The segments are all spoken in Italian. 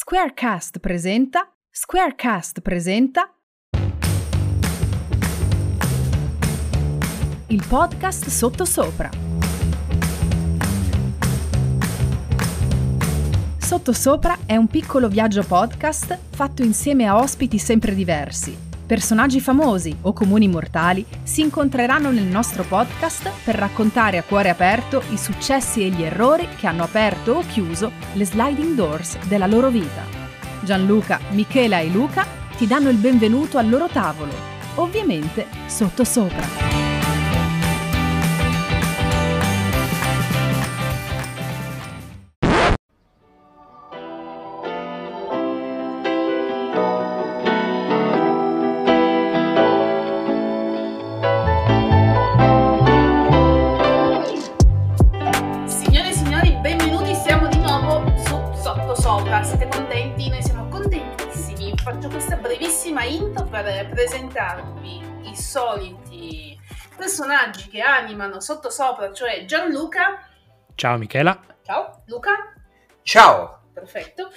Squarecast presenta Squarecast presenta il podcast Sottosopra. Sottosopra è un piccolo viaggio podcast fatto insieme a ospiti sempre diversi. Personaggi famosi o comuni mortali si incontreranno nel nostro podcast per raccontare a cuore aperto i successi e gli errori che hanno aperto o chiuso le sliding doors della loro vita. Gianluca, Michela e Luca ti danno il benvenuto al loro tavolo, ovviamente sottosopra. Signore soliti personaggi che animano Sottosopra, cioè Gianluca. Ciao Michela. Ciao, Luca. Ciao! Perfetto.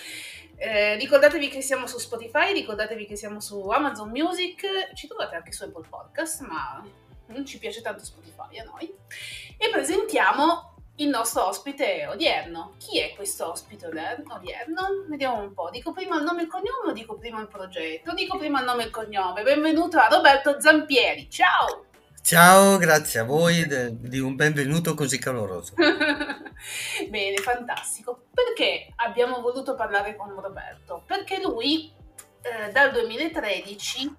Eh, ricordatevi che siamo su Spotify, ricordatevi che siamo su Amazon Music, ci trovate anche su Apple Podcast, ma non ci piace tanto Spotify a noi. E presentiamo il nostro ospite odierno. Chi è questo ospite odierno? Vediamo un po'. Dico prima il nome e il cognome o dico prima il progetto? Dico prima il nome e il cognome. Benvenuto a Roberto Zampieri. Ciao! Ciao, grazie a voi di un benvenuto così caloroso. Bene, fantastico. Perché abbiamo voluto parlare con Roberto? Perché lui eh, dal 2013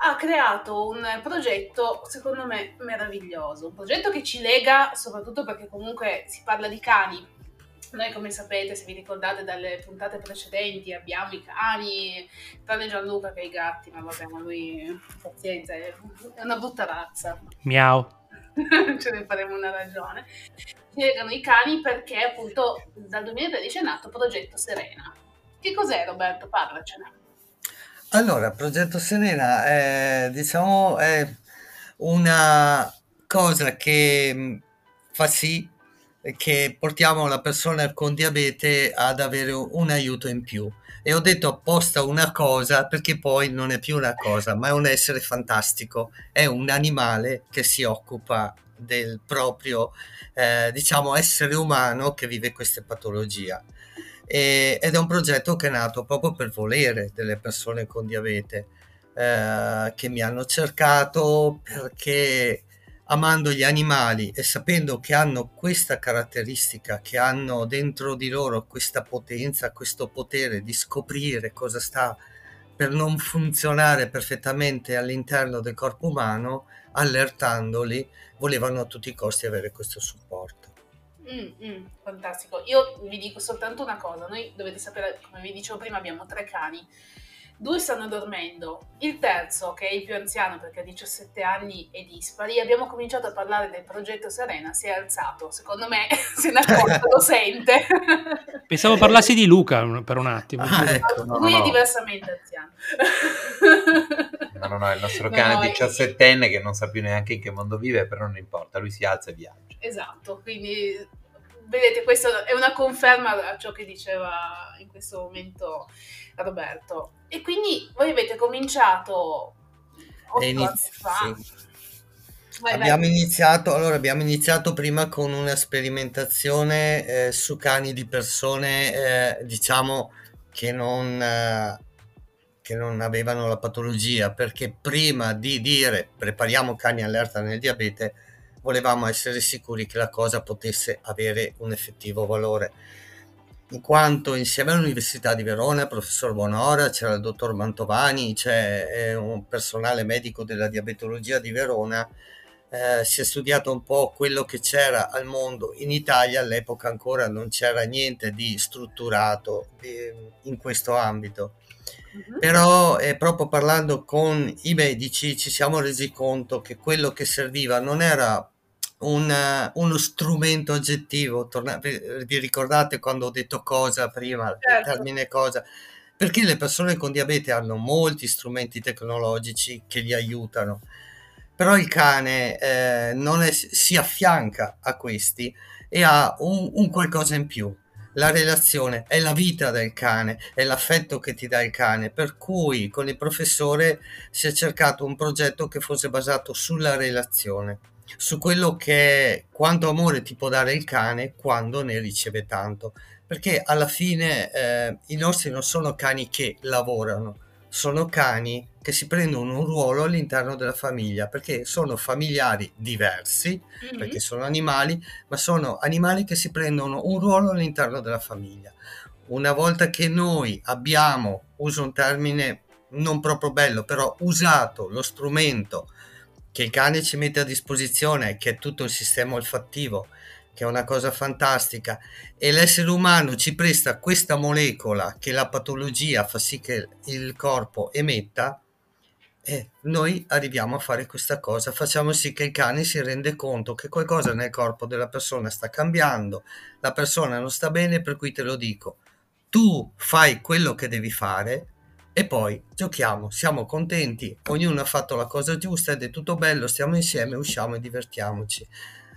ha creato un progetto secondo me meraviglioso, un progetto che ci lega soprattutto perché comunque si parla di cani. Noi come sapete, se vi ricordate dalle puntate precedenti, abbiamo i cani, tranne Gianluca che ha i gatti, ma vabbè, ma lui, pazienza, è una brutta razza. Miau. ce ne faremo una ragione. Ci legano i cani perché appunto dal 2013 è nato Progetto Serena. Che cos'è Roberto? Parlacene. Allora, Progetto Serena è, diciamo, è una cosa che mh, fa sì che portiamo la persona con diabete ad avere un, un aiuto in più. E ho detto apposta una cosa perché poi non è più una cosa, ma è un essere fantastico, è un animale che si occupa del proprio, eh, diciamo, essere umano che vive queste patologie. E- ed è un progetto che è nato proprio per volere delle persone con diabete eh, che mi hanno cercato perché amando gli animali e sapendo che hanno questa caratteristica, che hanno dentro di loro questa potenza, questo potere di scoprire cosa sta per non funzionare perfettamente all'interno del corpo umano, allertandoli, volevano a tutti i costi avere questo supporto. Mm, mm, fantastico. Io vi dico soltanto una cosa. Noi dovete sapere, come vi dicevo prima, abbiamo tre cani. Due stanno dormendo. Il terzo, che è il più anziano perché ha 17 anni e dispari, abbiamo cominciato a parlare del progetto Serena, si è alzato. Secondo me se ne accorto, lo sente. Pensavo parlassi di Luca per un attimo. Ah, ecco. no, Lui no, è no. diversamente anziano. No, no, no, il nostro No, cane no, è- 17enne che non sa più neanche in che mondo vive, però non importa, lui si alza e viaggia. Esatto, quindi vedete, questa è una conferma a ciò che diceva in questo momento Roberto. E quindi voi avete cominciato otto anni inizi- fa. sì. Vai, vai. Abbiamo iniziato, allora abbiamo iniziato prima con una sperimentazione eh, su cani di persone, eh, diciamo, che non, eh, che non avevano la patologia, perché prima di dire prepariamo cani allerta nel diabete, volevamo essere sicuri che la cosa potesse avere un effettivo valore. In quanto insieme all'Università di Verona, il professor Bonora, c'era il dottor Mantovani, c'è eh, un personale medico della diabetologia di Verona, eh, si è studiato un po' quello che c'era al mondo. In Italia all'epoca ancora non c'era niente di strutturato di- in questo ambito. Mhm. Però eh, proprio parlando con i medici ci siamo resi conto che quello che serviva non era un, eh, uno strumento oggettivo. Torna- vi ricordate quando ho detto cosa prima, il Certo. termine cosa? Perché le persone con diabete hanno molti strumenti tecnologici che li aiutano, però il cane eh, non è- si affianca a questi e ha un, un qualcosa in più. la relazione, è la vita del cane, è l'affetto che ti dà il cane, per cui con il professore si è cercato un progetto che fosse basato sulla relazione, su quello che quanto amore ti può dare il cane quando ne riceve tanto, perché alla fine eh, i nostri non sono cani che lavorano, sono cani che si prendono un ruolo all'interno della famiglia perché sono familiari diversi, Mhm. perché sono animali, ma sono animali che si prendono un ruolo all'interno della famiglia. Una volta che noi abbiamo, uso un termine non proprio bello, però usato lo strumento che il cane ci mette a disposizione, che è tutto il sistema olfattivo, che è una cosa fantastica, e l'essere umano ci presta questa molecola che la patologia fa sì che il corpo emetta, e noi arriviamo a fare questa cosa, facciamo sì che il cane si rende conto che qualcosa nel corpo della persona sta cambiando, la persona non sta bene, per cui te lo dico, tu fai quello che devi fare e poi giochiamo, siamo contenti, ognuno ha fatto la cosa giusta ed è tutto bello, stiamo insieme, usciamo e divertiamoci.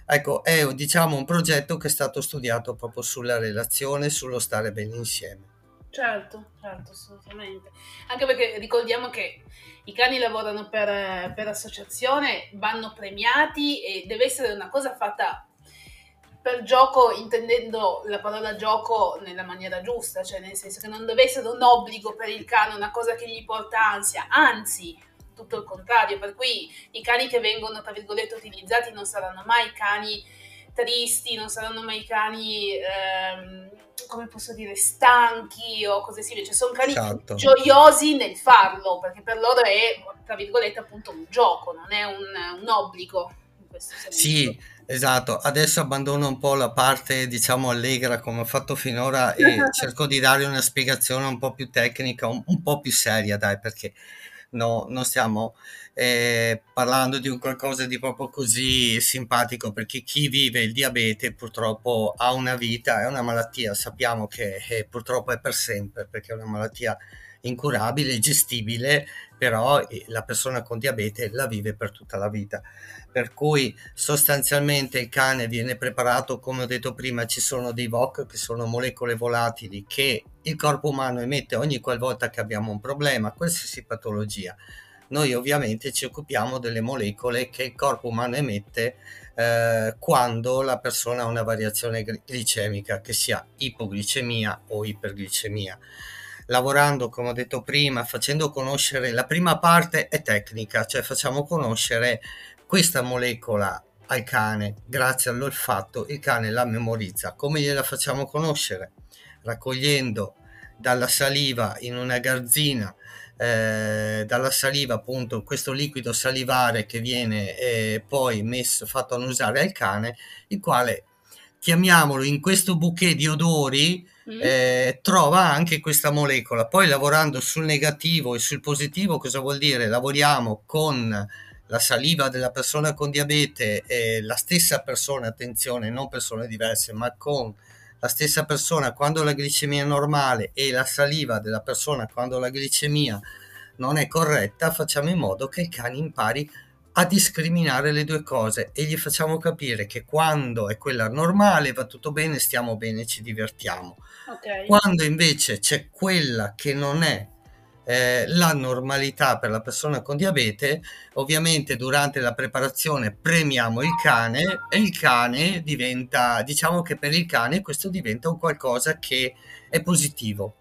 Ecco, è diciamo un progetto che è stato studiato proprio sulla relazione, sullo stare bene insieme. Certo, certo, assolutamente. Anche perché ricordiamo che i cani lavorano per, per associazione, vanno premiati e deve essere una cosa fatta per gioco, intendendo la parola gioco nella maniera giusta, cioè nel senso che non deve essere un obbligo per il cane, una cosa che gli porta ansia, anzi, tutto il contrario, per cui i cani che vengono, tra virgolette, utilizzati non saranno mai cani tristi, non saranno mai cani, ehm, come posso dire, stanchi o cose simili, cioè sono cani Esatto. gioiosi nel farlo, perché per loro è, tra virgolette, appunto un gioco, non è un, un obbligo. In questo senso. Sì, esatto. Adesso abbandono un po' la parte, diciamo, allegra come ho fatto finora e cerco di dare una spiegazione un po' più tecnica, un, un po' più seria, dai, perché no, non stiamo eh, parlando di un qualcosa di proprio così simpatico, perché chi vive il diabete purtroppo ha una vita, è una malattia, sappiamo che eh, purtroppo è per sempre, perché è una malattia incurabile, gestibile, però eh, la persona con diabete la vive per tutta la vita. Per cui sostanzialmente il cane viene preparato, come ho detto prima, ci sono dei VOC che sono molecole volatili che il corpo umano emette ogni qualvolta che abbiamo un problema, qualsiasi patologia. Noi ovviamente ci occupiamo delle molecole che il corpo umano emette eh, quando la persona ha una variazione gli- glicemica, che sia ipoglicemia o iperglicemia lavorando, come ho detto prima, facendo conoscere la prima parte è tecnica, cioè facciamo conoscere questa molecola al cane grazie all'olfatto, il cane la memorizza. Come gliela facciamo conoscere? Raccogliendo dalla saliva in una garzina, eh, dalla saliva appunto questo liquido salivare che viene eh, poi messo, fatto annusare al cane, il quale chiamiamolo in questo bouquet di odori Mm? eh, trova anche questa molecola. Poi lavorando sul negativo e sul positivo, cosa vuol dire? Lavoriamo con la saliva della persona con diabete e la stessa persona, attenzione, non persone diverse, ma con la stessa persona quando la glicemia è normale e la saliva della persona quando la glicemia non è corretta, facciamo in modo che il cane impari a discriminare le due cose e gli facciamo capire che quando è quella normale va tutto bene, stiamo bene, ci divertiamo. Ok. Quando invece c'è quella che non è eh, la normalità per la persona con diabete, ovviamente durante la preparazione premiamo il cane e il cane diventa, diciamo che per il cane questo diventa un qualcosa che è positivo.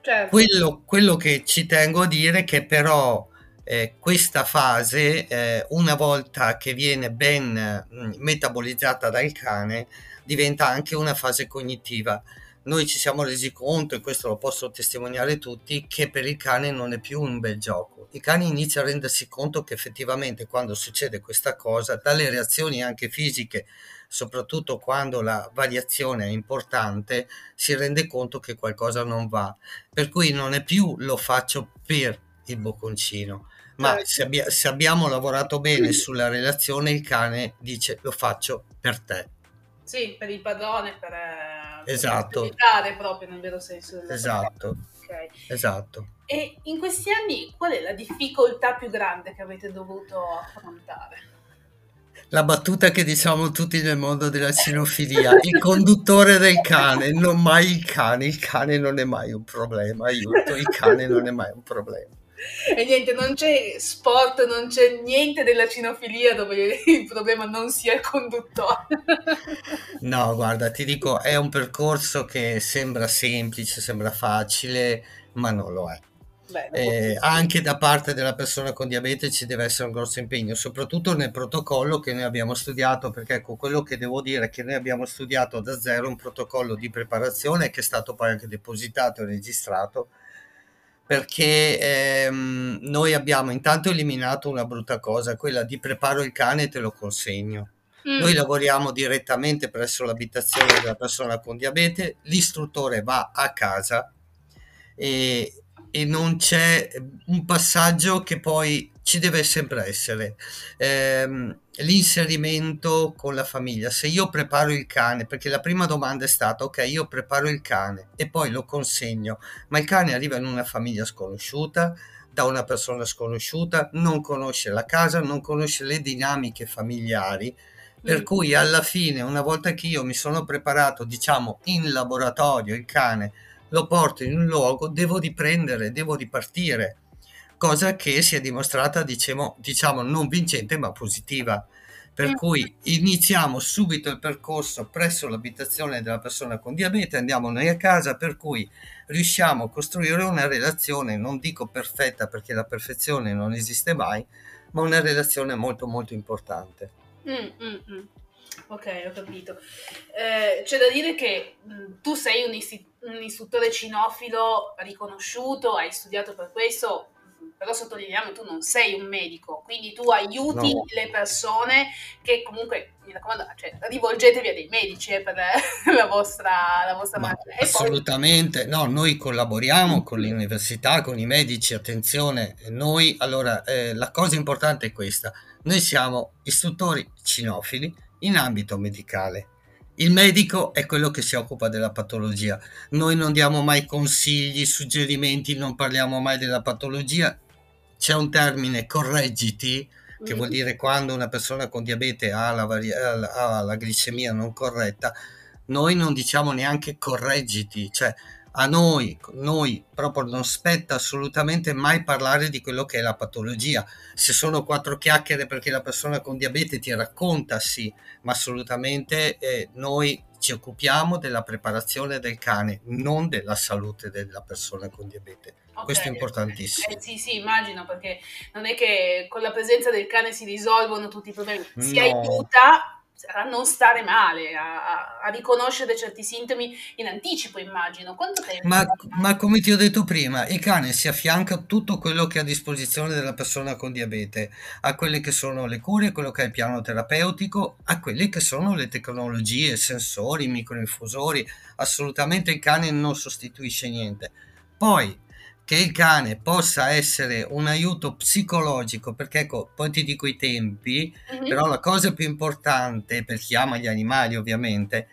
Certo. Quello, quello che ci tengo a dire è che però eh, questa fase, eh, una volta che viene ben mh, metabolizzata dal cane, diventa anche una fase cognitiva. Noi ci siamo resi conto, e questo lo posso testimoniare tutti, che per il cane non è più un bel gioco. Il cane inizia a rendersi conto che effettivamente quando succede questa cosa, dalle reazioni anche fisiche, soprattutto quando la variazione è importante, si rende conto che qualcosa non va. Per cui non è più lo faccio per il bocconcino, ma Certo. se, abbia- se abbiamo lavorato bene sulla relazione, il cane dice lo faccio per te. Sì, per il padrone, per, eh, per Esatto. aiutare proprio nel vero senso Esatto, parola. Ok. esatto. E in questi anni qual è la difficoltà più grande che avete dovuto affrontare? la battuta che diciamo tutti nel mondo della cinofilia, il conduttore del cane, non mai il cane, il cane non è mai un problema, aiuto, il cane non è mai un problema. E niente, non c'è sport, non c'è niente della cinofilia dove il problema non sia il conduttore. No, guarda, ti dico, è un percorso che sembra semplice, sembra facile, ma non lo è. Beh, Eh, anche da parte della persona con diabete ci deve essere un grosso impegno, soprattutto nel protocollo che noi abbiamo studiato, perché ecco, quello che devo dire è che noi abbiamo studiato da zero un protocollo di preparazione che è stato poi anche depositato e registrato, perché ehm, noi abbiamo intanto eliminato una brutta cosa, quella di preparo il cane e te lo consegno. Mm. Noi lavoriamo direttamente presso l'abitazione della persona con diabete, l'istruttore va a casa e, e non c'è un passaggio che poi ci deve sempre essere. Ehm, l'inserimento con la famiglia. Se io preparo il cane, perché la prima domanda è stata, ok, io preparo il cane e poi lo consegno, ma il cane arriva in una famiglia sconosciuta, da una persona sconosciuta, non conosce la casa, non conosce le dinamiche familiari. Per Mm. cui alla fine, una volta che io mi sono preparato, diciamo, in laboratorio il cane, lo porto in un luogo, devo riprendere, devo ripartire, cosa che si è dimostrata, diciamo, diciamo non vincente ma positiva. Per Mm. cui iniziamo subito il percorso presso l'abitazione della persona con diabete, andiamo noi a casa, per cui riusciamo a costruire una relazione, non dico perfetta perché la perfezione non esiste mai, ma una relazione molto molto importante. Mm, mm, mm. Ok, ho capito. Eh, c'è da dire che mh, tu sei un, isti- un istruttore cinofilo riconosciuto, hai studiato per questo, però sottolineiamo tu non sei un medico, quindi tu aiuti No. le persone che comunque, mi raccomando, cioè, rivolgetevi a dei medici eh, per la vostra, la vostra Ma malattia. E poi, assolutamente, no, noi collaboriamo con le università, con i medici, attenzione, noi, allora, eh, la cosa importante è questa, noi siamo istruttori cinofili in ambito medicale. Il medico è quello che si occupa della patologia. Noi non diamo mai consigli, suggerimenti, non parliamo mai della patologia. C'è un termine correggiti, che vuol Mm. dire quando una persona con diabete ha la, vari- ha la glicemia non corretta, noi non diciamo neanche correggiti, cioè a noi, noi proprio non spetta assolutamente mai parlare di quello che è la patologia. Se sono quattro chiacchiere perché la persona con diabete ti racconta, sì, ma assolutamente eh, noi ci occupiamo della preparazione del cane, non della salute della persona con diabete. Ok. Questo è importantissimo. Eh, sì, sì, immagino, perché non è che con la presenza del cane si risolvono tutti i problemi, si No. aiuta a non stare male, a, a- riconoscere certi sintomi in anticipo, immagino. Ma, ma come ti ho detto prima, il cane si affianca a tutto quello che è a disposizione della persona con diabete, a quelle che sono le cure, quello che è il piano terapeutico, a quelle che sono le tecnologie, sensori, microinfusori. Assolutamente il cane non sostituisce niente. Poi che il cane possa essere un aiuto psicologico, perché ecco, poi ti dico i tempi, Mhm. però la cosa più importante per chi ama gli animali ovviamente,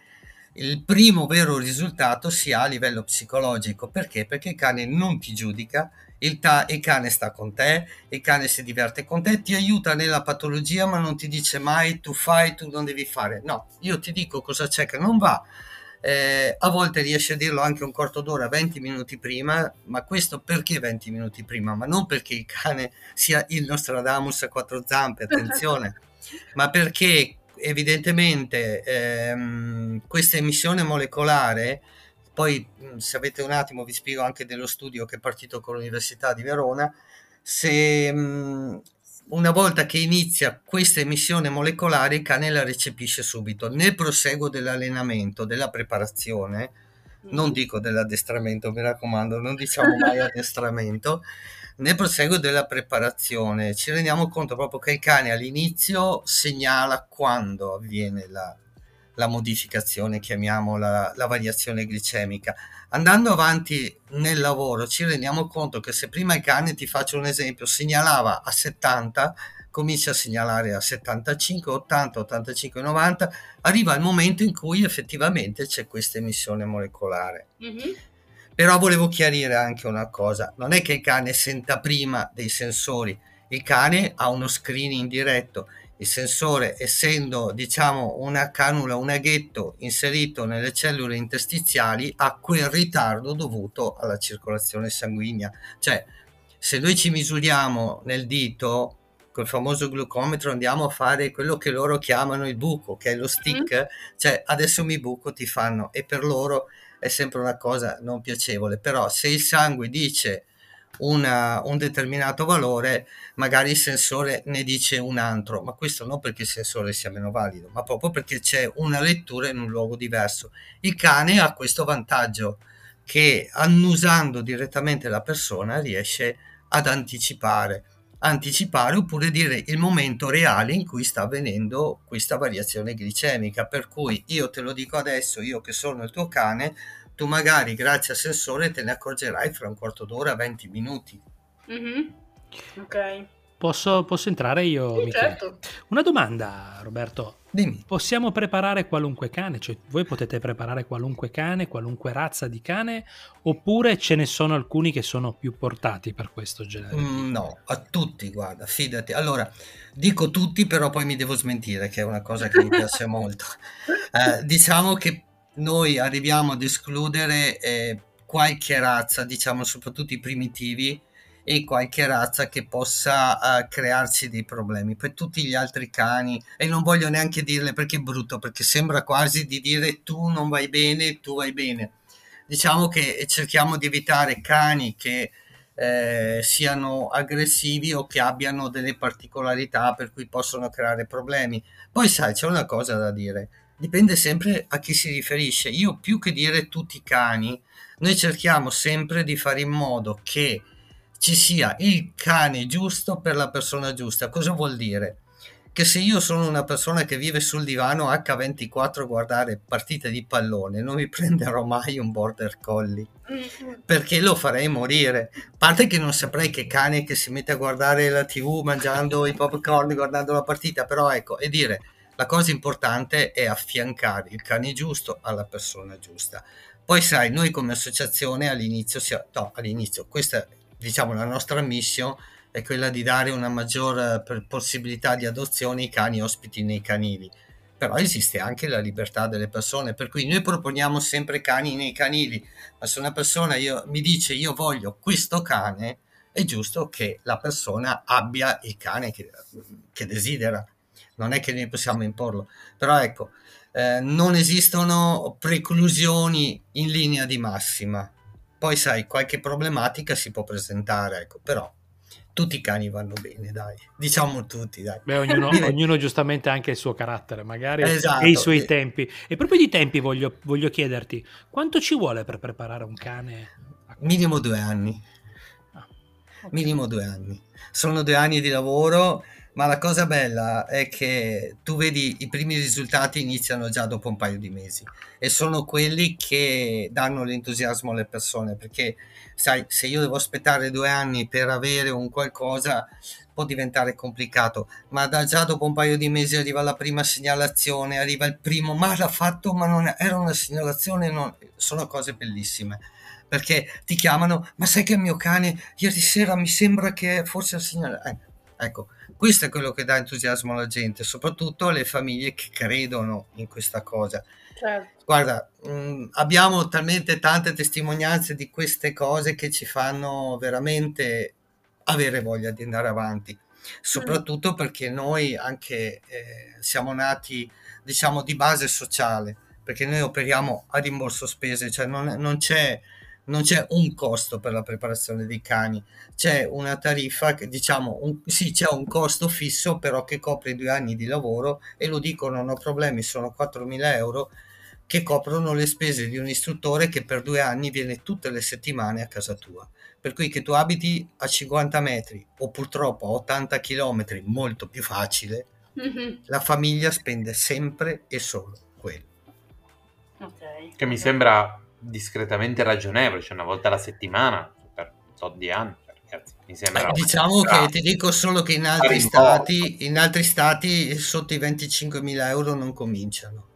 il primo vero risultato si ha a livello psicologico. Perché? Perché il cane non ti giudica, il, ta- il cane sta con te, il cane si diverte con te, ti aiuta nella patologia ma non ti dice mai tu fai, tu non devi fare. No, io ti dico cosa c'è che non va. Eh, a volte riesce a dirlo anche un quarto d'ora, 20 minuti prima, ma questo perché 20 minuti prima? Ma non perché il cane sia il Nostradamus a quattro zampe, attenzione, ma perché evidentemente ehm, questa emissione molecolare, poi se avete un attimo vi spiego anche dello studio che è partito con l'Università di Verona, se mh, una volta che inizia questa emissione molecolare il cane la recepisce subito. Nel proseguo dell'allenamento, della preparazione, non dico dell'addestramento, mi raccomando, non diciamo mai addestramento, nel proseguo della preparazione ci rendiamo conto proprio che il cane all'inizio segnala quando avviene la, la modificazione, chiamiamola la variazione glicemica. Andando avanti nel lavoro ci rendiamo conto che se prima il cane, ti faccio un esempio, segnalava a 70, comincia a segnalare a 75, 80, 85, 90, arriva il momento in cui effettivamente c'è questa emissione molecolare. Mhm. Però volevo chiarire anche una cosa, non è che il cane senta prima dei sensori, il cane ha uno screening diretto, Il sensore, essendo diciamo una canula, un aghetto inserito nelle cellule interstiziali, ha quel ritardo dovuto alla circolazione sanguigna. Cioè, se noi ci misuriamo nel dito col famoso glucometro andiamo a fare quello che loro chiamano il buco, che è lo stick, mm. cioè adesso mi buco ti fanno e per loro è sempre una cosa non piacevole, però se il sangue dice una, un determinato valore, magari il sensore ne dice un altro, ma questo non perché il sensore sia meno valido, ma proprio perché c'è una lettura in un luogo diverso. Il cane ha questo vantaggio che annusando direttamente la persona riesce ad anticipare anticipare oppure dire il momento reale in cui sta avvenendo questa variazione glicemica per cui io te lo dico adesso io che sono il tuo cane tu magari grazie al sensore te ne accorgerai fra un quarto d'ora, 20 minuti. Mm-hmm. Ok. Posso, posso, entrare io? Sì, certo. Una domanda, Roberto. Dimmi. Possiamo preparare qualunque cane? Cioè, voi potete preparare qualunque cane, qualunque razza di cane? Oppure ce ne sono alcuni che sono più portati per questo genere? Mm, no, a tutti, guarda, fidati. Allora, dico tutti, però poi mi devo smentire, che è una cosa che mi piace molto. Eh, diciamo che noi arriviamo ad escludere eh, qualche razza, diciamo soprattutto i primitivi, e qualche razza che possa uh, crearci dei problemi. Per tutti gli altri cani, e non voglio neanche dirle perché è brutto, perché sembra quasi di dire tu non vai bene, tu vai bene. Diciamo che cerchiamo di evitare cani che eh, siano aggressivi o che abbiano delle particolarità per cui possono creare problemi. Poi sai, c'è una cosa da dire dipende sempre a chi si riferisce. Io più che dire tutti i cani, noi cerchiamo sempre di fare in modo che ci sia il cane giusto per la persona giusta. Cosa vuol dire? Che se io sono una persona che vive sul divano H24 a guardare partite di pallone, non mi prenderò mai un border collie perché lo farei morire. A parte che non saprei che cane che si mette a guardare la TV mangiando i popcorn, guardando la partita, però ecco, e dire la cosa importante è affiancare il cane giusto alla persona giusta. Poi sai, noi come associazione all'inizio, no, all'inizio questa diciamo la nostra mission è quella di dare una maggior eh, possibilità di adozione ai cani ospiti nei canili. Però esiste anche la libertà delle persone, per cui noi proponiamo sempre cani nei canili, ma se una persona io, mi dice io voglio questo cane, è giusto che la persona abbia il cane che, che desidera non è che noi possiamo imporlo, però ecco, eh, non esistono preclusioni in linea di massima. Poi sai, qualche problematica si può presentare, ecco, però tutti i cani vanno bene, dai, diciamo tutti, dai. Beh, ognuno, ognuno giustamente ha anche il suo carattere, magari, esatto, e i suoi eh. tempi. E proprio di tempi voglio, voglio chiederti, quanto ci vuole per preparare un cane? Minimo due anni. Ah, okay. Minimo due anni. Sono due anni di lavoro ma la cosa bella è che tu vedi i primi risultati iniziano già dopo un paio di mesi e sono quelli che danno l'entusiasmo alle persone perché sai se io devo aspettare due anni per avere un qualcosa può diventare complicato. Ma da già dopo un paio di mesi arriva la prima segnalazione arriva il primo ma l'ha fatto ma non era una segnalazione non... sono cose bellissime perché ti chiamano ma sai che il mio cane ieri sera mi sembra che forse ha segnalato eh, ecco questo è quello che dà entusiasmo alla gente, soprattutto alle famiglie che credono in questa cosa. Certo. Guarda, mh, mm, abbiamo talmente tante testimonianze di queste cose che ci fanno veramente avere voglia di andare avanti, soprattutto mm. perché noi anche eh, siamo nati, diciamo, di base sociale, perché noi operiamo a rimborso spese, cioè non, non c'è non c'è un costo per la preparazione dei cani, c'è una tariffa che diciamo, un, sì c'è un costo fisso però che copre due anni di lavoro e lo dico non ho problemi, sono 4.000 euro che coprono le spese di un istruttore che per due anni viene tutte le settimane a casa tua. Per cui che tu abiti a 50 metri o purtroppo a 80 km, molto più facile, mm-hmm. la famiglia spende sempre e solo quello. Okay. Che mi sembra discretamente ragionevole, cioè una volta alla settimana per so di anni. Mi sembra eh, diciamo che ti dico solo che in altri, stati, in altri stati sotto i 25.000 euro non cominciano.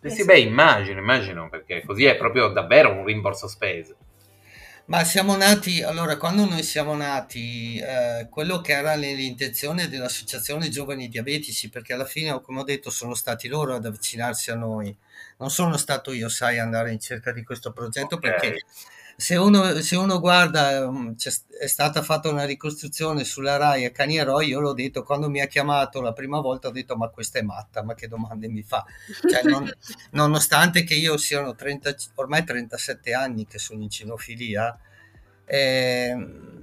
Eh sì, beh, immagino, immagino, perché così è proprio davvero un rimborso spese. Ma siamo nati, allora, quando noi siamo nati, eh, quello che era l'intenzione dell'Associazione Giovani Diabetici, perché alla fine, come ho detto, sono stati loro ad avvicinarsi a noi. Non sono stato io, sai, andare in cerca di questo progetto Ok. perché se uno, se uno guarda, c'è, è stata fatta una ricostruzione sulla RAI a Cani Eroi, io l'ho detto, quando mi ha chiamato la prima volta ho detto ma questa è matta, ma che domande mi fa? Cioè, non- nonostante che io siano 30, ormai 37 anni che sono in cinofilia, ehm,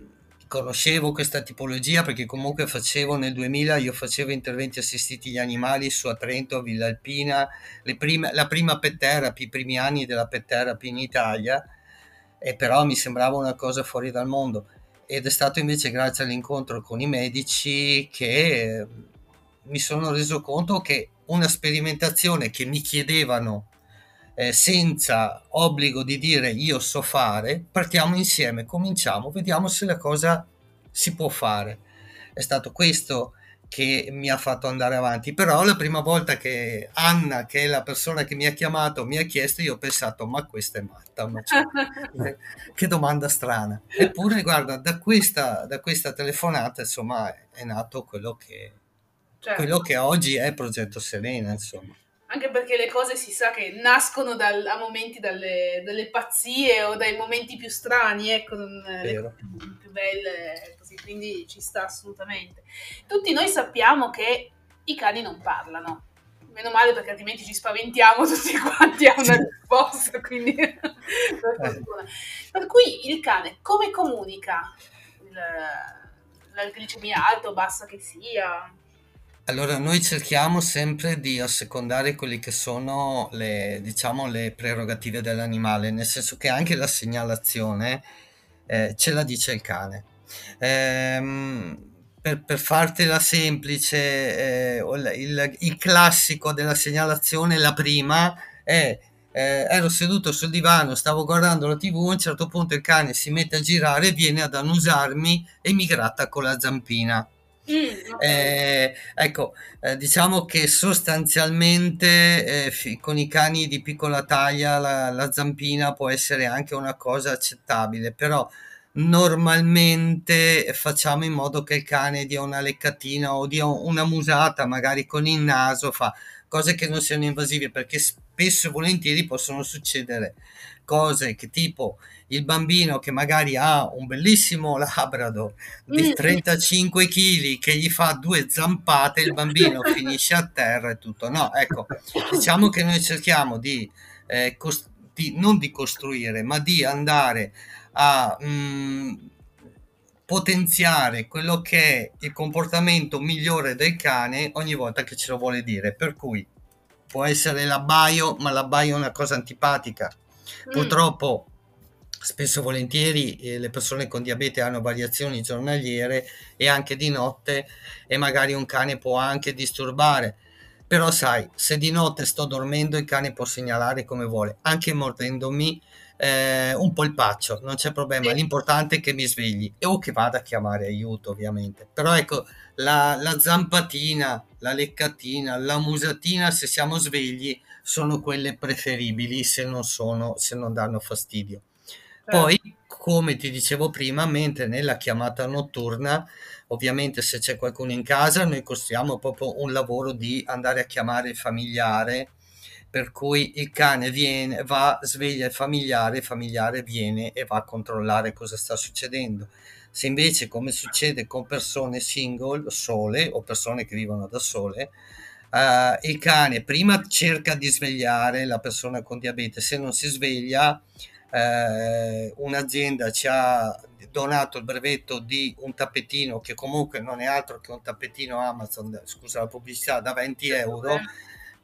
conoscevo questa tipologia perché comunque facevo nel 2000, io facevo interventi assistiti agli animali su a Trento, a Villa Alpina, le prime- la prima pet therapy, i primi anni della pet therapy in Italia, e però mi sembrava una cosa fuori dal mondo. Ed è stato invece grazie all'incontro con i medici che eh, mi sono reso conto che una sperimentazione che mi chiedevano eh, senza obbligo di dire io so fare, partiamo insieme, cominciamo, vediamo se la cosa si può fare. È stato questo che mi ha fatto andare avanti, però la prima volta che Anna, che è la persona che mi ha chiamato, mi ha chiesto, io ho pensato, ma questa è matta, ma cioè, che domanda strana. Eppure, guarda, da questa, da questa telefonata, insomma, è nato quello che, Certo. quello che oggi è Progetto Serena, insomma. Anche perché le cose si sa che nascono dal- a momenti dalle, dalle pazzie o dai momenti più strani, ecco, non le più belle, così, quindi ci sta assolutamente. Tutti noi sappiamo che i cani non parlano. Meno male perché altrimenti ci spaventiamo tutti quanti a una risposta, quindi per fortuna. Per cui il cane come comunica? Il- la glicemia alta o bassa che sia? Allora, noi cerchiamo sempre di assecondare quelle che sono le, diciamo, le prerogative dell'animale, nel senso che anche la segnalazione eh, ce la dice il cane. Ehm, per, per fartela semplice, eh, il, il- classico della segnalazione, la prima è eh, ero seduto sul divano, stavo guardando la TV, a un certo punto il cane si mette a girare, viene ad annusarmi e mi gratta con la zampina. Mm. Eh, ecco, eh, diciamo che sostanzialmente eh, fi- con i cani di piccola taglia la, la zampina può essere anche una cosa accettabile, però normalmente facciamo in modo che il cane dia una leccatina o dia una musata, magari con il naso, fa cose che non siano invasive, perché spesso e volentieri possono succedere cose che tipo il bambino che magari ha un bellissimo labrador di Mm. 35 kg che gli fa due zampate, il bambino finisce a terra e tutto. No, ecco, diciamo che noi cerchiamo di, eh, cos- di- non di costruire, ma di andare a mm, potenziare quello che è il comportamento migliore del cane ogni volta che ce lo vuole dire. Per cui può essere l'abbaio, ma l'abbaio è una cosa antipatica. Mm. Purtroppo spesso e volentieri eh, le persone con diabete hanno variazioni giornaliere e anche di notte e magari un cane può anche disturbare. Però sai, se di notte sto dormendo il cane può segnalare come vuole, anche mordendomi eh, un polpaccio, non c'è problema, Sì. l'importante è che mi svegli e o che vada a chiamare aiuto ovviamente. Però ecco, la, la zampatina, la leccatina, la musatina se siamo svegli sono quelle preferibili se non, sono, se non danno fastidio. Certo. Poi, come ti dicevo prima, mentre nella chiamata notturna, ovviamente se c'è qualcuno in casa, noi costruiamo proprio un lavoro di andare a chiamare il familiare, per cui il cane viene, va, sveglia il familiare, il familiare viene e va a controllare cosa sta succedendo. Se invece, come succede con persone single, sole o persone che vivono da sole, eh, il cane prima cerca di svegliare la persona con diabete, se non si sveglia, eh, un'azienda ci ha donato il brevetto di un tappetino che comunque non è altro che un tappetino Amazon, scusa la pubblicità, da 20 euro,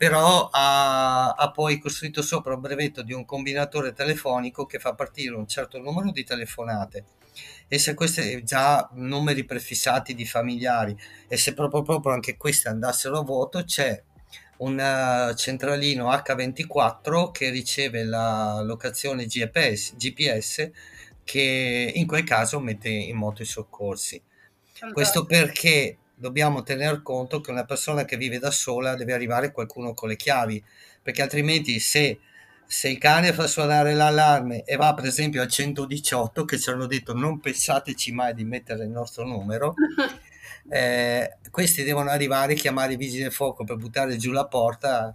però ha, ha poi costruito sopra un brevetto di un combinatore telefonico che fa partire un certo numero di telefonate e se questi già numeri prefissati di familiari e se proprio, proprio anche questi andassero a vuoto c'è un eh, centralino H24 che riceve la locazione GPS, GPS che in quel caso mette in moto i soccorsi. Questo perché dobbiamo tener conto che una persona che vive da sola deve arrivare qualcuno con le chiavi, perché altrimenti se se il cane fa suonare l'allarme e va per esempio al 118, che ci hanno detto non pensateci mai di mettere il nostro numero, eh, questi devono arrivare, chiamare i vigili del fuoco per buttare giù la porta,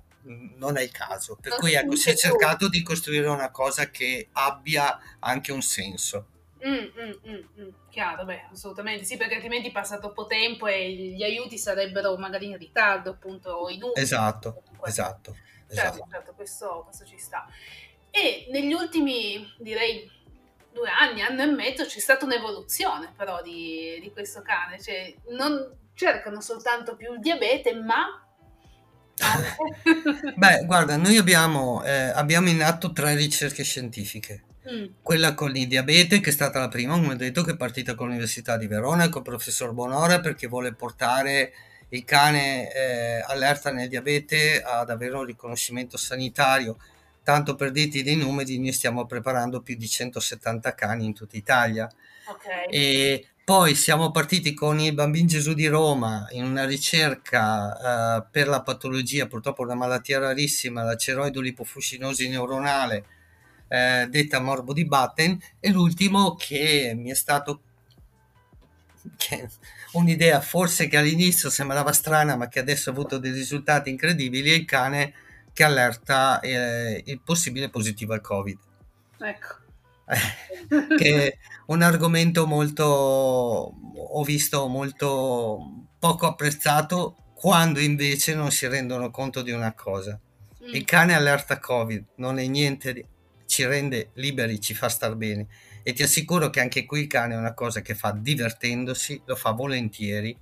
non è il caso. Per cui ecco, si è cercato di costruire una cosa che abbia anche un senso. Mm, mm, mm, mm, chiaro, beh, assolutamente sì, perché altrimenti passa troppo tempo e gli aiuti sarebbero magari in ritardo, appunto, in utili. Esatto, esatto. Certo, esatto. certo, questo, questo ci sta. E negli ultimi, direi, due anni, anno e mezzo, c'è stata un'evoluzione però di, di questo cane, cioè non cercano soltanto più il diabete, ma Beh, guarda, noi abbiamo, eh, abbiamo in atto tre ricerche scientifiche. Mm. Quella con il diabete, che è stata la prima, come ho detto, che è partita con l'Università di Verona e con il professor Bonora perché vuole portare il cane eh, allerta nel diabete ad avere un riconoscimento sanitario. Tanto per dirti dei numeri, noi stiamo preparando più di 170 cani in tutta Italia. Okay. E poi siamo partiti con il Bambino Gesù di Roma in una ricerca uh, per la patologia, purtroppo una malattia rarissima, la ceroidolipofuscinosi neuronale, eh, detta morbo di Batten, e l'ultimo che mi è stato che un'idea forse che all'inizio sembrava strana ma che adesso ha avuto dei risultati incredibili, è il cane che allerta eh, il possibile positivo al Covid. Ecco. che è un argomento molto, ho visto, molto poco apprezzato quando invece non si rendono conto di una cosa. Mm. Il cane allerta Covid non è niente, ci rende liberi, ci fa star bene e ti assicuro che anche qui il cane è una cosa che fa divertendosi, lo fa volentieri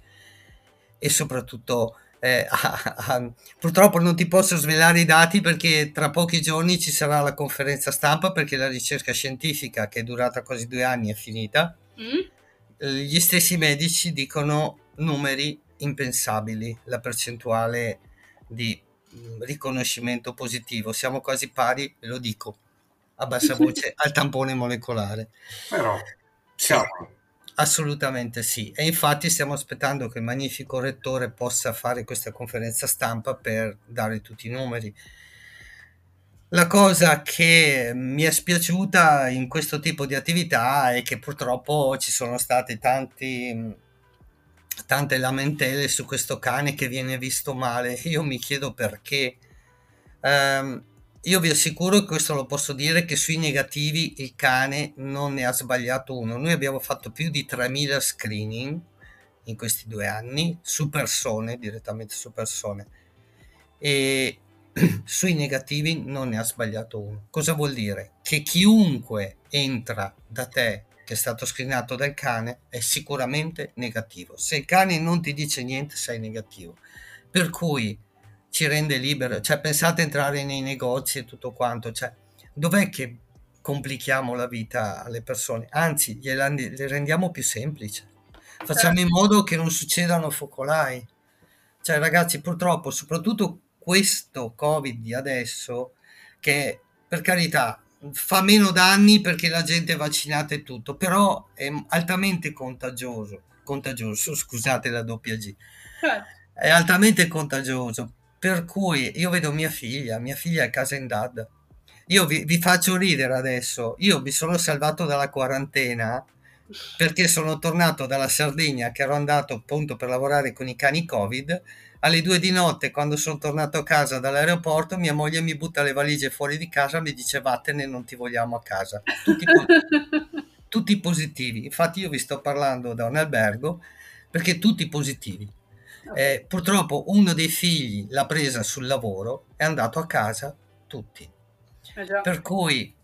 e soprattutto eh, ah, ah, purtroppo non ti posso svelare i dati perché tra pochi giorni ci sarà la conferenza stampa perché la ricerca scientifica che è durata quasi due anni è finita. Mm? Gli stessi medici dicono numeri impensabili, la percentuale di mm, riconoscimento positivo. Siamo quasi pari, ve lo dico, a bassa voce, al tampone molecolare. Però, siamo. Assolutamente sì, e infatti stiamo aspettando che il magnifico rettore possa fare questa conferenza stampa per dare tutti i numeri. La cosa che mi è spiaciuta in questo tipo di attività è che purtroppo ci sono state tanti, tante lamentele su questo cane che viene visto male. Io mi chiedo perché. Um, io vi assicuro che questo lo posso dire che sui negativi il cane non ne ha sbagliato uno. Noi abbiamo fatto più di 3000 screening in questi due anni su persone, direttamente su persone. E sui negativi non ne ha sbagliato uno. Cosa vuol dire? Che chiunque entra da te che è stato screenato dal cane è sicuramente negativo. Se il cane non ti dice niente, sei negativo. Per cui ci rende libero. Cioè, pensate a entrare nei negozi e tutto quanto. Cioè, dov'è che complichiamo la vita alle persone? Anzi, gliela, le rendiamo più semplici. Facciamo in modo che non succedano focolai. Cioè, ragazzi, purtroppo, soprattutto questo Covid di adesso, che per carità fa meno danni perché la gente è vaccinata e tutto, però è altamente contagioso. Contagioso, scusate la doppia G. Certo. È altamente contagioso per cui io vedo mia figlia, mia figlia è a casa in dad. Io vi, vi faccio ridere adesso. Io mi sono salvato dalla quarantena perché sono tornato dalla Sardegna che ero andato appunto per lavorare con i cani Covid. Alle due di notte, quando sono tornato a casa dall'aeroporto, mia moglie mi butta le valigie fuori di casa e mi dice vattene, non ti vogliamo a casa. Tutti, tutti positivi. Infatti io vi sto parlando da un albergo perché tutti positivi. Eh, purtroppo uno dei figli l'ha presa sul lavoro, è andato a casa tutti. Eh per, cui,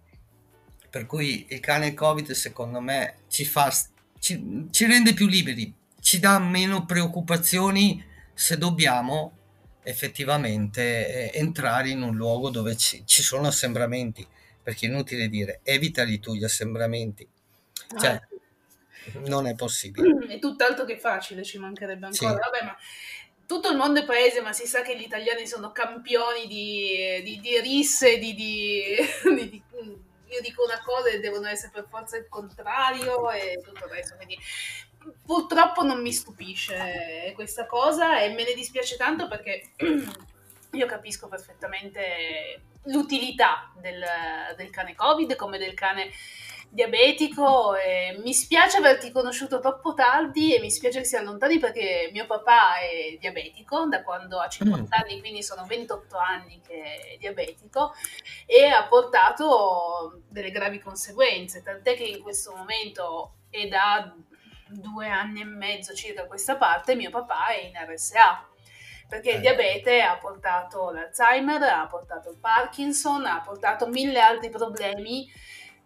per cui il cane Covid secondo me ci, fa, ci, ci rende più liberi, ci dà meno preoccupazioni se dobbiamo effettivamente eh, entrare in un luogo dove ci, ci, sono assembramenti, perché è inutile dire evitali tu gli assembramenti. Cioè, ah, non è possibile. È tutt'altro che facile, ci mancherebbe ancora. Sì. Vabbè, ma tutto il mondo è paese, ma si sa che gli italiani sono campioni di, di, di risse, di, di, io dico una cosa e devono essere per forza il contrario e tutto il resto. Quindi purtroppo non mi stupisce questa cosa e me ne dispiace tanto perché io capisco perfettamente l'utilità del, del cane Covid come del cane diabetico e mi spiace averti conosciuto troppo tardi e mi spiace che sia lontani perché mio papà è diabetico da quando ha 50 mm. anni, quindi sono 28 anni che è diabetico e ha portato delle gravi conseguenze, tant'è che in questo momento è da due anni e mezzo circa a questa parte mio papà è in RSA perché il eh. diabete ha portato l'Alzheimer, ha portato il Parkinson, ha portato mille altri problemi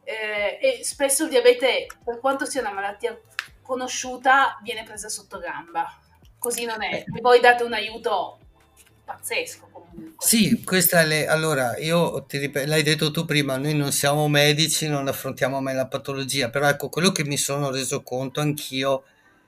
eh, e spesso il diabete, per quanto sia una malattia conosciuta, viene presa sotto gamba. Così non è. E voi date un aiuto pazzesco comunque. Sì, questa è le... allora io ti ripeto, l'hai detto tu prima, noi non siamo medici, non affrontiamo mai la patologia, però ecco quello che mi sono reso conto anch'io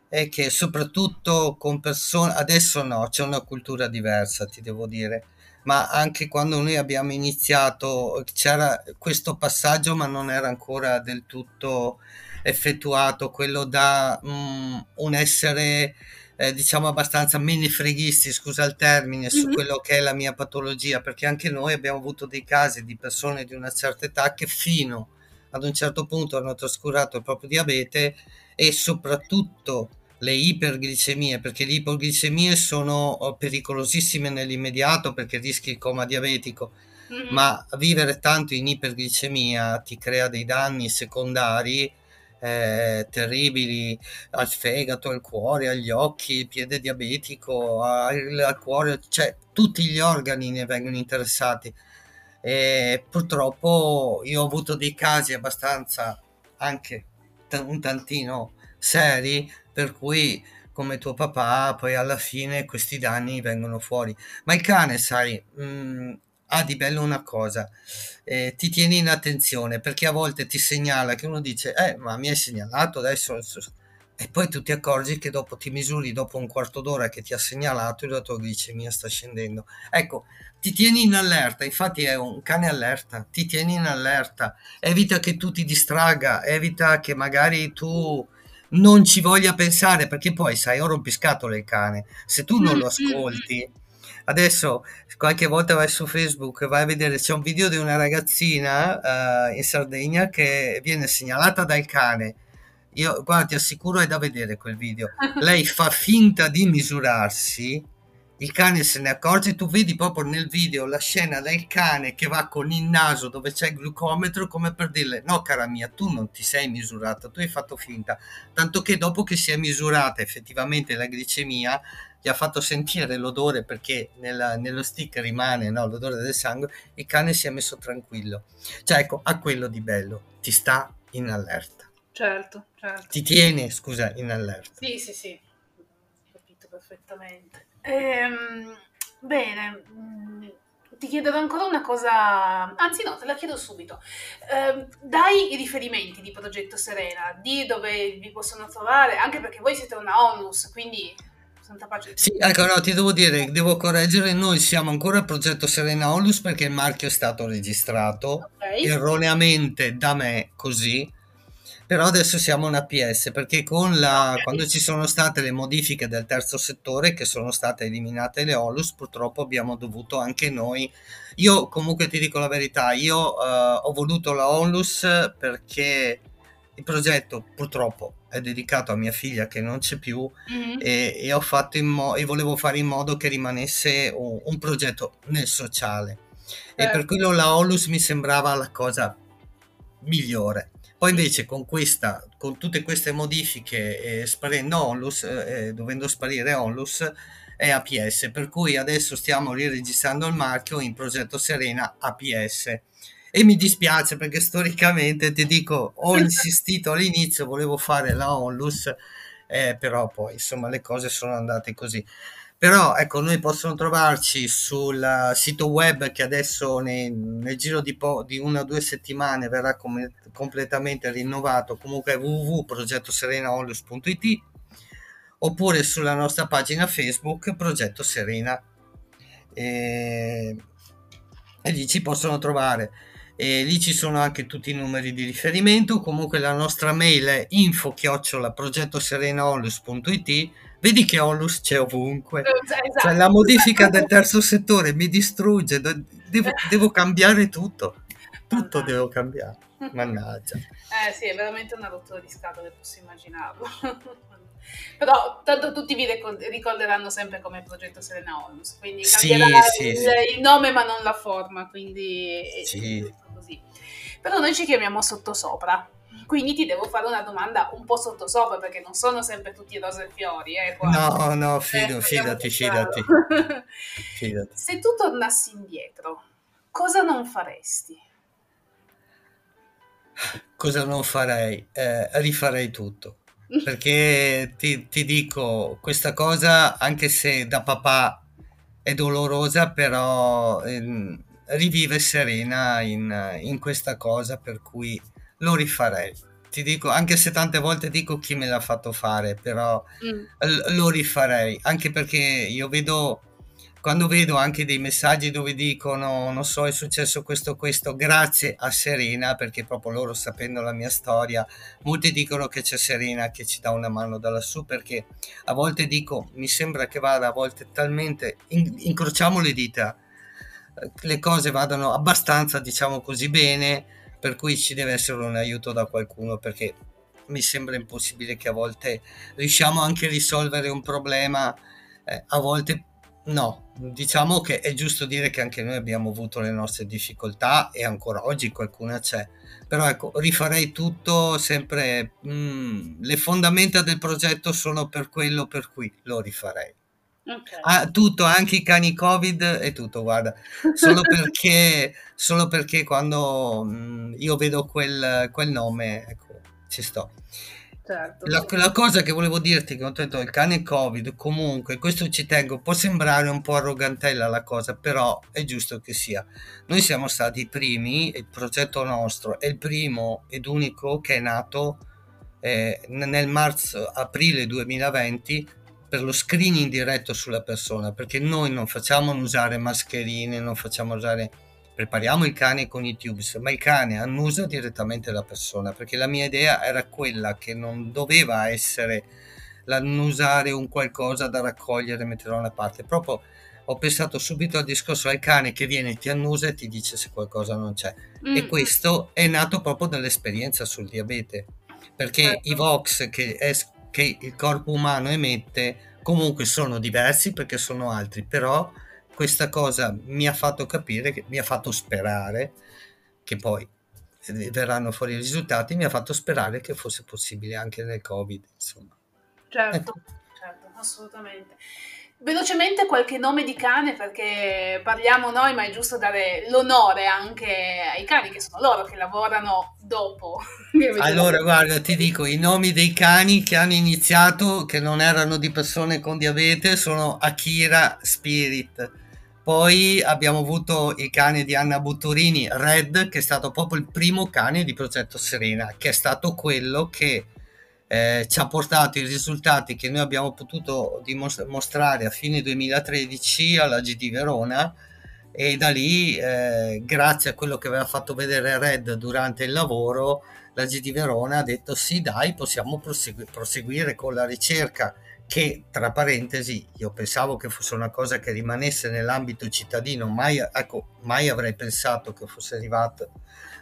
è che soprattutto con persone, adesso no, c'è una cultura diversa, ti devo dire ma anche quando noi abbiamo iniziato c'era questo passaggio, ma non era ancora del tutto effettuato, quello da um, un essere eh, diciamo abbastanza menefreghisti, scusa il termine, mm-hmm. su quello che è la mia patologia, perché anche noi abbiamo avuto dei casi di persone di una certa età che fino ad un certo punto hanno trascurato il proprio diabete e soprattutto le iperglicemie, perché le iperglicemie sono oh, pericolosissime nell'immediato perché rischi il coma diabetico, mm-hmm. ma vivere tanto in iperglicemia ti crea dei danni secondari eh, terribili al fegato, al cuore, agli occhi, il piede diabetico, al, al cuore, cioè tutti gli organi ne vengono interessati. E purtroppo io ho avuto dei casi abbastanza anche un tantino seri per cui come tuo papà poi alla fine questi danni vengono fuori. Ma il cane sai mh, mm, ha di bello una cosa eh, ti tiene in attenzione perché a volte ti segnala che uno dice eh ma mi hai segnalato adesso e poi tu ti accorgi che dopo ti misuri dopo un quarto d'ora che ti ha segnalato la tua glicemia sta scendendo ecco ti tieni in allerta infatti è un cane allerta ti tieni in allerta evita che tu ti distraga evita che magari tu non ci voglia pensare perché poi sai, ho rompiscatole il cane. Se tu non lo ascolti, adesso qualche volta vai su Facebook e vai a vedere c'è un video di una ragazzina uh, in Sardegna che viene segnalata dal cane. Io guarda, ti assicuro è da vedere quel video. Lei fa finta di misurarsi il cane se ne accorge, tu vedi proprio nel video la scena del cane che va con il naso dove c'è il glucometro come per dirle no cara mia tu non ti sei misurata, tu hai fatto finta, tanto che dopo che si è misurata effettivamente la glicemia gli ha fatto sentire l'odore perché nella, nello stick rimane no, l'odore del sangue, il cane si è messo tranquillo, cioè ecco ha quello di bello, ti sta in allerta. Certo, certo. Ti tiene, scusa, in allerta. Sì, sì, sì, ho capito perfettamente. Ehm, bene, mm, ti chiederò ancora una cosa, anzi no, te la chiedo subito. Eh, dai i riferimenti di Progetto Serena, di dove vi possono trovare, anche perché voi siete una onus, quindi santa pace. Sì, ecco, no, ti devo dire, devo correggere, noi siamo ancora Progetto Serena Onlus perché il marchio è stato registrato okay. erroneamente da me così però adesso siamo un APS perché con la, quando ci sono state le modifiche del terzo settore che sono state eliminate le Olus purtroppo abbiamo dovuto anche noi io comunque ti dico la verità io uh, ho voluto la Onlus perché il progetto purtroppo è dedicato a mia figlia che non c'è più mm-hmm. e, e, ho fatto in mo- e volevo fare in modo che rimanesse un, un progetto nel sociale eh. e per quello la Onlus mi sembrava la cosa migliore poi invece con, questa, con tutte queste modifiche, eh, sparendo Onlus, eh, dovendo sparire Onlus, è APS, per cui adesso stiamo riregistrando il marchio in progetto Serena APS. E mi dispiace perché storicamente ti dico, ho insistito all'inizio, volevo fare la Onlus, eh, però poi insomma le cose sono andate così però ecco noi possono trovarci sul sito web che adesso nei, nel giro di, po- di, una o due settimane verrà com- completamente rinnovato comunque www.progettoserenaolus.it oppure sulla nostra pagina Facebook Progetto Serena e, e lì ci possono trovare e lì ci sono anche tutti i numeri di riferimento. Comunque la nostra mail è info progettoserenaolus.it. Vedi che Olus c'è ovunque. Esatto. Cioè, la modifica del terzo settore mi distrugge, devo, devo cambiare tutto. Tutto devo cambiare. Mannaggia. Eh sì, è veramente una rottura di scatole, posso immaginarlo. Però tanto tutti vi ricorderanno sempre come progetto Serena Holmes, quindi cambierà sì, il, sì, il, nome ma non la forma, quindi sì. così. Però noi ci chiamiamo sottosopra, quindi ti devo fare una domanda un po' sottosopra perché non sono sempre tutti rose e fiori. Eh, no, no, fido, eh, fidati, fidati. fidati. Se tu tornassi indietro, cosa non faresti? Cosa non farei? Eh, rifarei tutto perché ti, ti, dico questa cosa anche se da papà è dolorosa però eh, rivive serena in, in, questa cosa per cui lo rifarei ti dico anche se tante volte dico chi me l'ha fatto fare però mm. lo rifarei anche perché io vedo quando vedo anche dei messaggi dove dicono non so è successo questo questo grazie a Serena perché proprio loro sapendo la mia storia molti dicono che c'è Serena che ci dà una mano da lassù perché a volte dico mi sembra che vada a volte talmente in, incrociamo le dita le cose vadano abbastanza diciamo così bene per cui ci deve essere un aiuto da qualcuno perché mi sembra impossibile che a volte riusciamo anche a risolvere un problema eh, a volte No, diciamo che è giusto dire che anche noi abbiamo avuto le nostre difficoltà e ancora oggi qualcuna c'è. Però ecco, rifarei tutto sempre. Mm, le fondamenta del progetto sono per quello per cui lo rifarei. Okay. Ah, tutto, anche i cani Covid e tutto, guarda. Solo perché, solo perché quando mm, io vedo quel, quel nome, ecco, ci sto. Certo. La, la, cosa che volevo dirti, che ho detto il cane Covid, comunque, questo ci tengo, può sembrare un po' arrogantella la cosa, però è giusto che sia. Noi siamo stati i primi, il progetto nostro è il primo ed unico che è nato eh, nel marzo-aprile 2020 per lo screening diretto sulla persona, perché noi non facciamo usare mascherine, non facciamo usare prepariamo il cane con i tubes, ma il cane annusa direttamente la persona, perché la mia idea era quella che non doveva essere l'annusare un qualcosa da raccogliere e mettere da una parte, proprio ho pensato subito al discorso al cane che viene, ti annusa e ti dice se qualcosa non c'è. Mm. E questo è nato proprio dall'esperienza sul diabete, perché certo. i Vox che, è, che il corpo umano emette comunque sono diversi perché sono altri, però questa cosa mi ha fatto capire, che, mi ha fatto sperare che poi eh, verranno fuori i risultati, mi ha fatto sperare che fosse possibile anche nel Covid. Insomma. Certo, ecco. certo, assolutamente. Velocemente qualche nome di cane perché parliamo noi, ma è giusto dare l'onore anche ai cani che sono loro che lavorano dopo. allora, guarda, ti dico, i nomi dei cani che hanno iniziato, che non erano di persone con diabete, sono Akira Spirit poi abbiamo avuto il cane di Anna Butturini, Red, che è stato proprio il primo cane di Progetto Serena, che è stato quello che eh, ci ha portato i risultati che noi abbiamo potuto dimostrare a fine 2013 alla GD Verona e da lì, eh, grazie a quello che aveva fatto vedere Red durante il lavoro, la GD Verona ha detto sì dai, possiamo prosegu- proseguire con la ricerca che tra parentesi io pensavo che fosse una cosa che rimanesse nell'ambito cittadino, mai, ecco, mai avrei pensato che fosse arrivato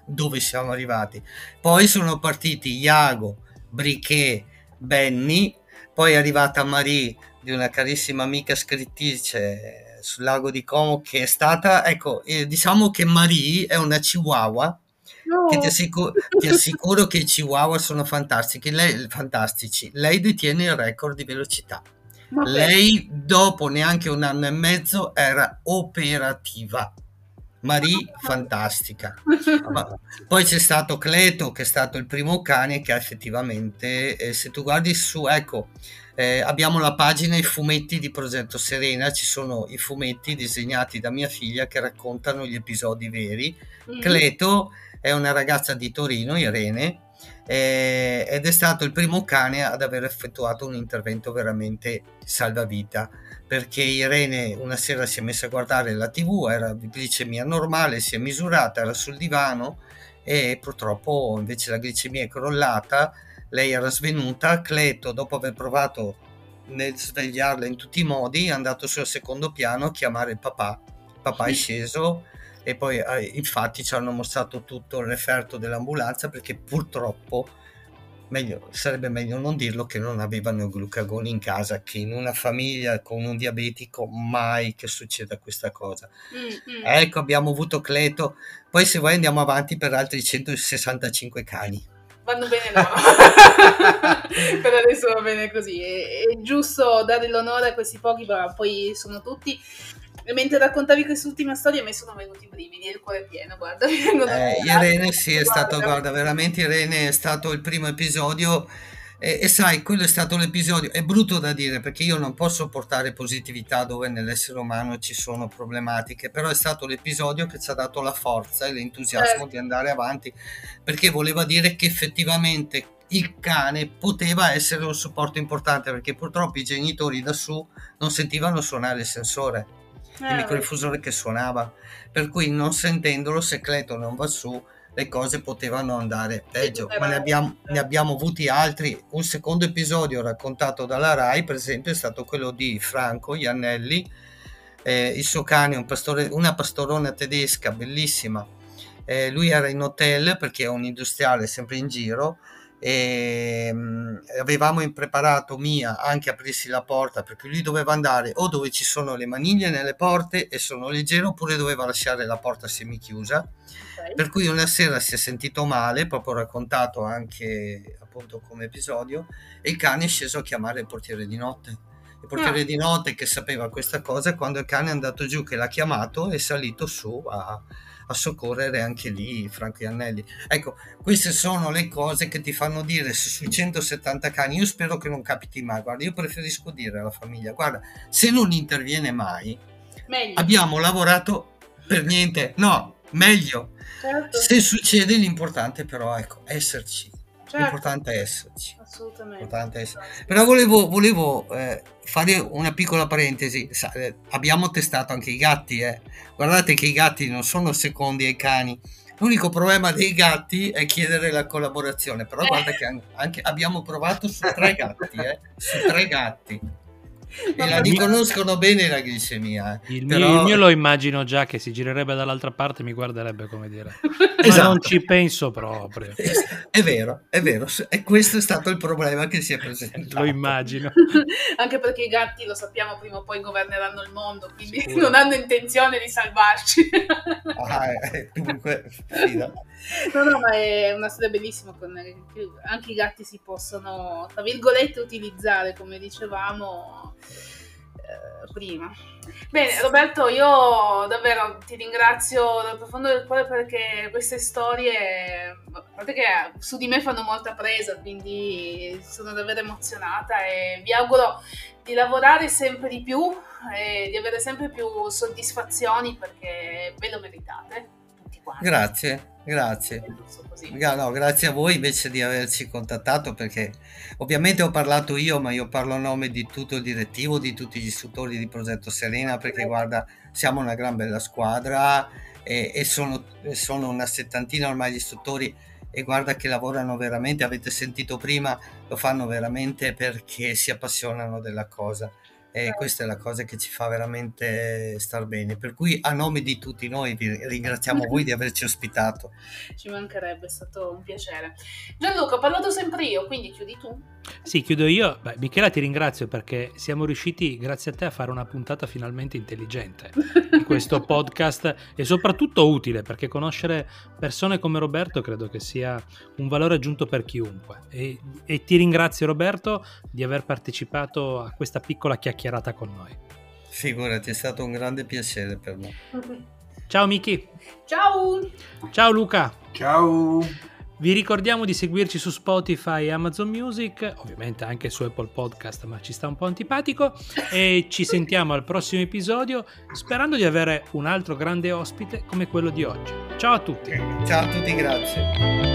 dove siamo arrivati. Poi sono partiti Iago, Briché, Benny, poi è arrivata Marie di una carissima amica scrittrice sul lago di Como che è stata, ecco, eh, diciamo che Marie è una chihuahua No. Che ti, assicuro, ti assicuro che i Chihuahua sono fantastici. Lei, fantastici. Lei detiene il record di velocità. Vabbè. Lei, dopo neanche un anno e mezzo, era operativa. Marie, fantastica. Poi c'è stato Cleto, che è stato il primo cane che effettivamente, eh, se tu guardi su, ecco, eh, abbiamo la pagina I fumetti di Progetto Serena, ci sono i fumetti disegnati da mia figlia che raccontano gli episodi veri. Mm-hmm. Cleto è una ragazza di Torino, Irene, eh, ed è stato il primo cane ad aver effettuato un intervento veramente salvavita perché Irene una sera si è messa a guardare la tv, era glicemia normale, si è misurata, era sul divano e purtroppo invece la glicemia è crollata, lei era svenuta, Cleto dopo aver provato nel svegliarla in tutti i modi è andato sul secondo piano a chiamare il papà, il papà è sceso e poi eh, infatti ci hanno mostrato tutto il referto dell'ambulanza perché purtroppo meglio, sarebbe meglio non dirlo che non avevano il glucagone in casa che in una famiglia con un diabetico mai che succeda questa cosa. Mm-hmm. ecco abbiamo avuto Cleto. Poi se vuoi andiamo avanti per altri 165 cani. Vanno bene loro per adesso va bene così. È, è giusto dare l'onore a questi pochi ma poi sono tutti e mentre raccontavi quest'ultima storia mi sono venuti i brividi e il cuore pieno, guarda. Eh, Irene sì, è stato, guarda, veramente Irene è stato il primo episodio e, e, sai, quello è stato l'episodio, è brutto da dire perché io non posso portare positività dove nell'essere umano ci sono problematiche, però è stato l'episodio che ci ha dato la forza e l'entusiasmo eh. di andare avanti perché voleva dire che effettivamente il cane poteva essere un supporto importante perché purtroppo i genitori da su non sentivano suonare il sensore il eh, che suonava, per cui non sentendolo, se Cleto non va su, le cose potevano andare peggio, ma ne abbiamo, ne abbiamo, avuti altri. Un secondo episodio raccontato dalla RAI, per esempio, è stato quello di Franco Iannelli, eh, il suo cane, un pastore, una pastorona tedesca bellissima. Eh, lui era in hotel perché è un industriale sempre in giro e ehm, avevamo impreparato Mia anche a aprirsi la porta perché lui doveva andare o dove ci sono le maniglie nelle porte e sono leggero oppure doveva lasciare la porta semichiusa okay. per cui una sera si è sentito male proprio raccontato anche appunto come episodio e il cane è sceso a chiamare il portiere di notte il portiere ah. di notte che sapeva questa cosa quando il cane è andato giù che l'ha chiamato è salito su a a soccorrere anche lì Franco Iannelli. Ecco, queste sono le cose che ti fanno dire se sui 170 cani, io spero che non capiti mai, guarda, io preferisco dire alla famiglia, guarda, se non interviene mai, meglio. abbiamo lavorato per niente, no, meglio. Certo. Se succede l'importante però, ecco, esserci Certo. L'importante è esserci. Assolutamente. È esserci. Però volevo, volevo eh, fare una piccola parentesi. Sa, eh, abbiamo testato anche i gatti. Eh. Guardate che i gatti non sono secondi ai cani. L'unico problema dei gatti è chiedere la collaborazione. Però guarda che anche, abbiamo provato su tre gatti. Eh, su tre gatti e la riconoscono bene la glicemia. Eh. Il, Però... mio, il, mio, lo immagino già che si girerebbe dall'altra parte e mi guarderebbe come dire. esatto. Ma non ci penso proprio. È vero, è vero. E questo è stato il problema che si è presentato. Lo immagino. Anche perché i gatti, lo sappiamo, prima o poi governeranno il mondo, quindi Sicuro. non hanno intenzione di salvarci. ah, eh, dunque, fida. No, no, ma è una storia bellissima. Con, anche i gatti si possono, tra virgolette, utilizzare, come dicevamo prima. Bene, Roberto, io davvero ti ringrazio dal profondo del cuore perché queste storie, a parte che su di me fanno molta presa, quindi sono davvero emozionata e vi auguro di lavorare sempre di più e di avere sempre più soddisfazioni perché ve lo meritate tutti quanti. Grazie. Grazie. No, grazie a voi invece di averci contattato perché ovviamente ho parlato io, ma io parlo a nome di tutto il direttivo, di tutti gli istruttori di Progetto Serena perché guarda, siamo una gran bella squadra e, e sono, sono una settantina ormai gli istruttori e guarda che lavorano veramente, avete sentito prima, lo fanno veramente perché si appassionano della cosa e questa è la cosa che ci fa veramente star bene. Per cui a nome di tutti noi vi ringraziamo voi di averci ospitato. Ci mancherebbe, è stato un piacere. Gianluca, ho parlato sempre io, quindi chiudi tu. Sì, chiudo io. Beh, Michela ti ringrazio perché siamo riusciti, grazie a te, a fare una puntata finalmente intelligente di questo podcast e soprattutto utile perché conoscere persone come Roberto credo che sia un valore aggiunto per chiunque. E, e ti ringrazio Roberto di aver partecipato a questa piccola chiacchierata chiacchierata con noi. Figurati, è stato un grande piacere per me. Ciao Miki. Ciao. Ciao Luca. Ciao. Vi ricordiamo di seguirci su Spotify e Amazon Music, ovviamente anche su Apple Podcast, ma ci sta un po' antipatico. E ci sentiamo al prossimo episodio, sperando di avere un altro grande ospite come quello di oggi. Ciao a tutti. Ciao a tutti, grazie.